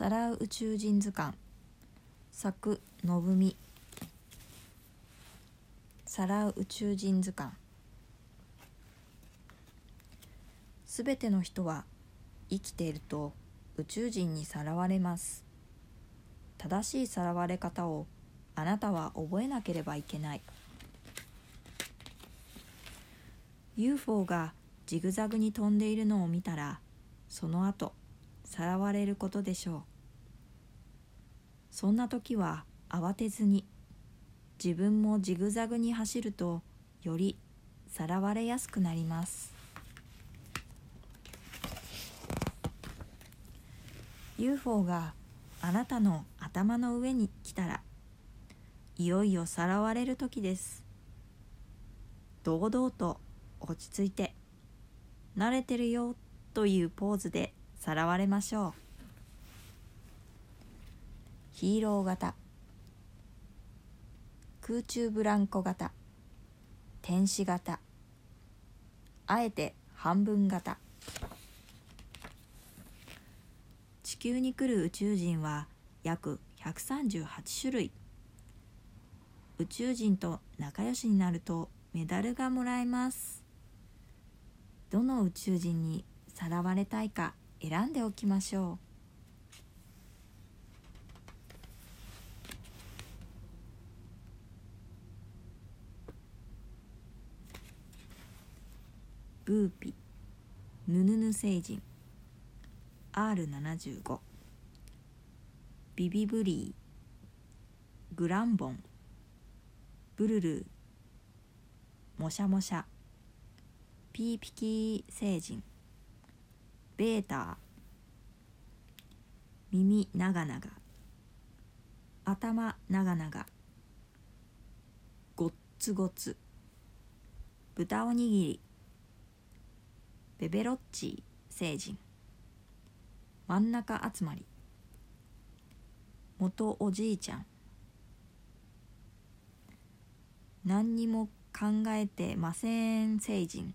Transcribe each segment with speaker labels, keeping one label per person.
Speaker 1: さらう宇宙人図鑑。作のぶみさらう宇宙人図鑑。すべての人は生きていると宇宙人にさらわれます。正しいさらわれ方をあなたは覚えなければいけない。UFO がジグザグに飛んでいるのを見たらその後さらわれることでしょう。そんな時は慌てずに自分もジグザグに走るとよりさらわれやすくなります。UFO があなたの頭の上に来たらいよいよさらわれる時です。堂々と落ち着いて慣れてるよというポーズでさらわれましょう。ヒーロー型。空中ブランコ型。天使型。あえて半分型。地球に来る宇宙人は約138種類。宇宙人と仲良しになるとメダルがもらえます。どの宇宙人にさらわれたいか選んでおきましょう。ブーピヌヌヌ星人。R75 ビビブリー。グランボン。ブルルー。モシャモシャ。ピーピキー星人。ベーター。耳長々。頭長々。ごっつごつ。豚おにぎり。ベベロッチ星人。真ん中集まり。元おじいちゃん。何にも考えてません星人。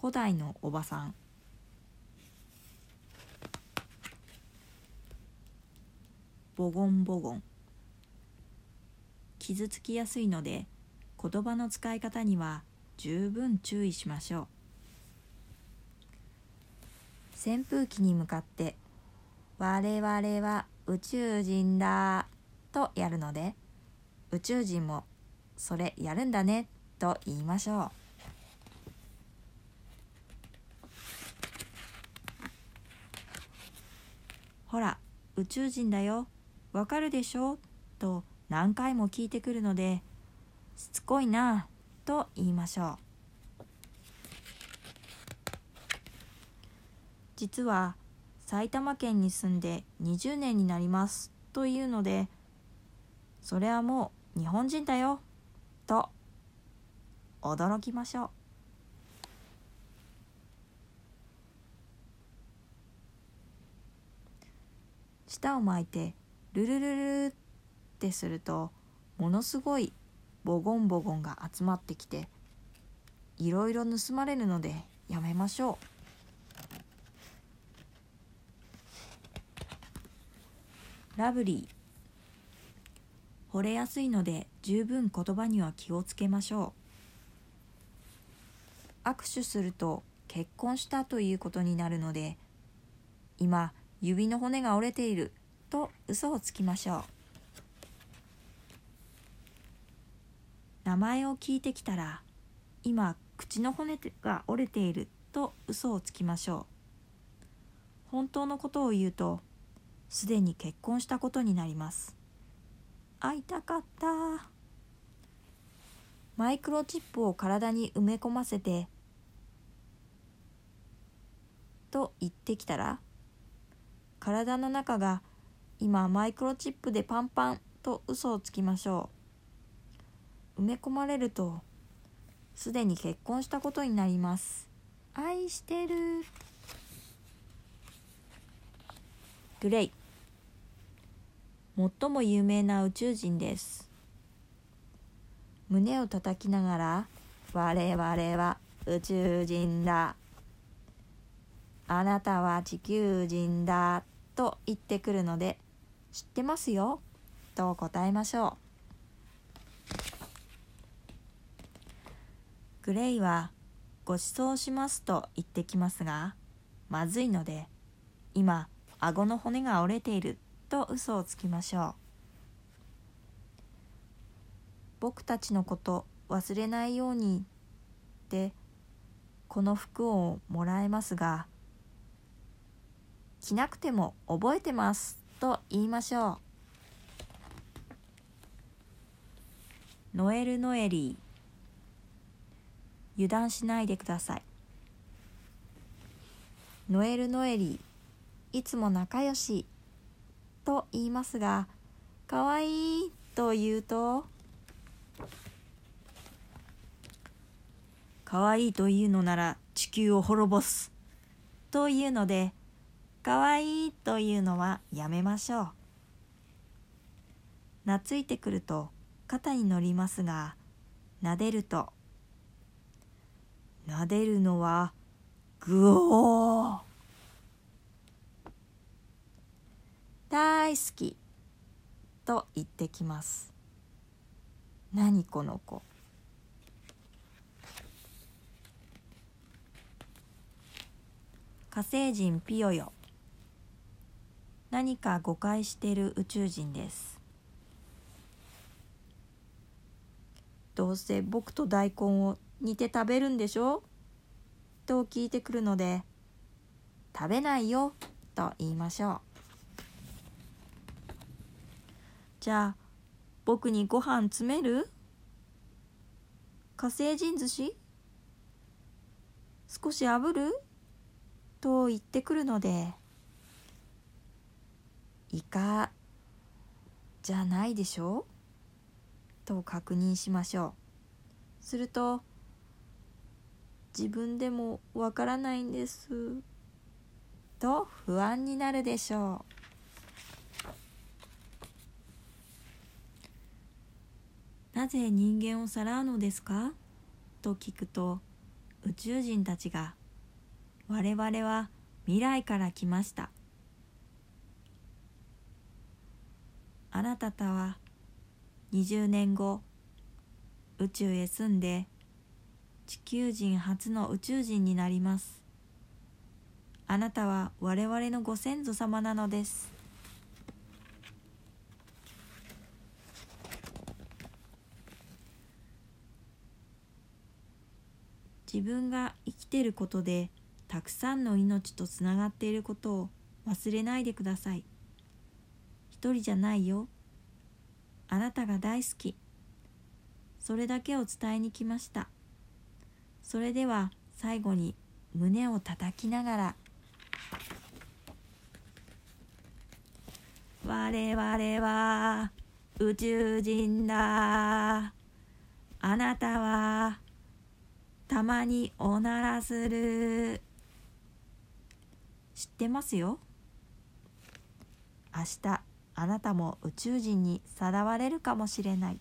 Speaker 1: 古代のおばさん。ボゴンボゴン。傷つきやすいので言葉の使い方には十分注意しましょう。扇風機に向かって「我々は宇宙人だ」とやるので宇宙人も「それやるんだね」と言いましょう。ほら宇宙人だよわかるでしょと何回も聞いてくるのでしつこいなと言いましょう。実は埼玉県に住んで20年になりますというのでそれはもう日本人だよと驚きましょう。舌を巻いてルルルルってするとものすごいボゴンボゴンが集まってきていろいろ盗まれるのでやめましょう。ラブリー。惚れやすいので十分言葉には気をつけましょう。握手すると結婚したということになるので今指の骨が折れている。と嘘をつきましょう。名前を聞いてきたら今口の骨が折れている。と嘘をつきましょう。本当のことを言うとすでに結婚したことになります。会いたかった。マイクロチップを体に埋め込ませてと言ってきたら体の中が今マイクロチップでパンパンと嘘をつきましょう。埋め込まれるとすでに結婚したことになります。愛してる。グレイ。最も有名な宇宙人です。胸を叩きながら我々は宇宙人だ。あなたは地球人だと言ってくるので「知ってますよ」と答えましょう。グレイは「ご馳走します」と言ってきますがまずいので今顎の骨が折れている。と嘘をつきましょう。僕たちのこと忘れないようにってこの服をもらえますが着なくても覚えてますと言いましょう。ノエル・ノエリー油断しないでください。ノエル・ノエリーいつも仲良し。と言いますがかわいいと言うとかわいいというのなら地球を滅ぼすというのでかわいいというのはやめましょう。懐いてくると肩に乗りますが撫でると。撫でるのはぐおー。大好きと言ってきます。何この子。火星人ピヨヨ。何か誤解している宇宙人です。どうせ僕と大根を煮て食べるんでしょ？と聞いてくるので食べないよ。と言いましょう。じゃあ僕にご飯詰める？火星人寿司？少し炙る？と言ってくるので。イカじゃないでしょ？と確認しましょう。すると自分でもわからないんです。と不安になるでしょう。なぜ人間をさらうのですか？と聞くと宇宙人たちが我々は未来から来ましたあなたとは20年後宇宙へ住んで地球人初の宇宙人になります。あなたは我々のご先祖様なのです。自分が生きてることでたくさんの命とつながっていることを忘れないでください。一人じゃないよ。あなたが大好き。それだけを伝えに来ました。それでは最後に胸を叩きながら。我々は宇宙人だ。あなたたまにおならする。知ってますよ？明日あなたも宇宙人にさらわれるかもしれない。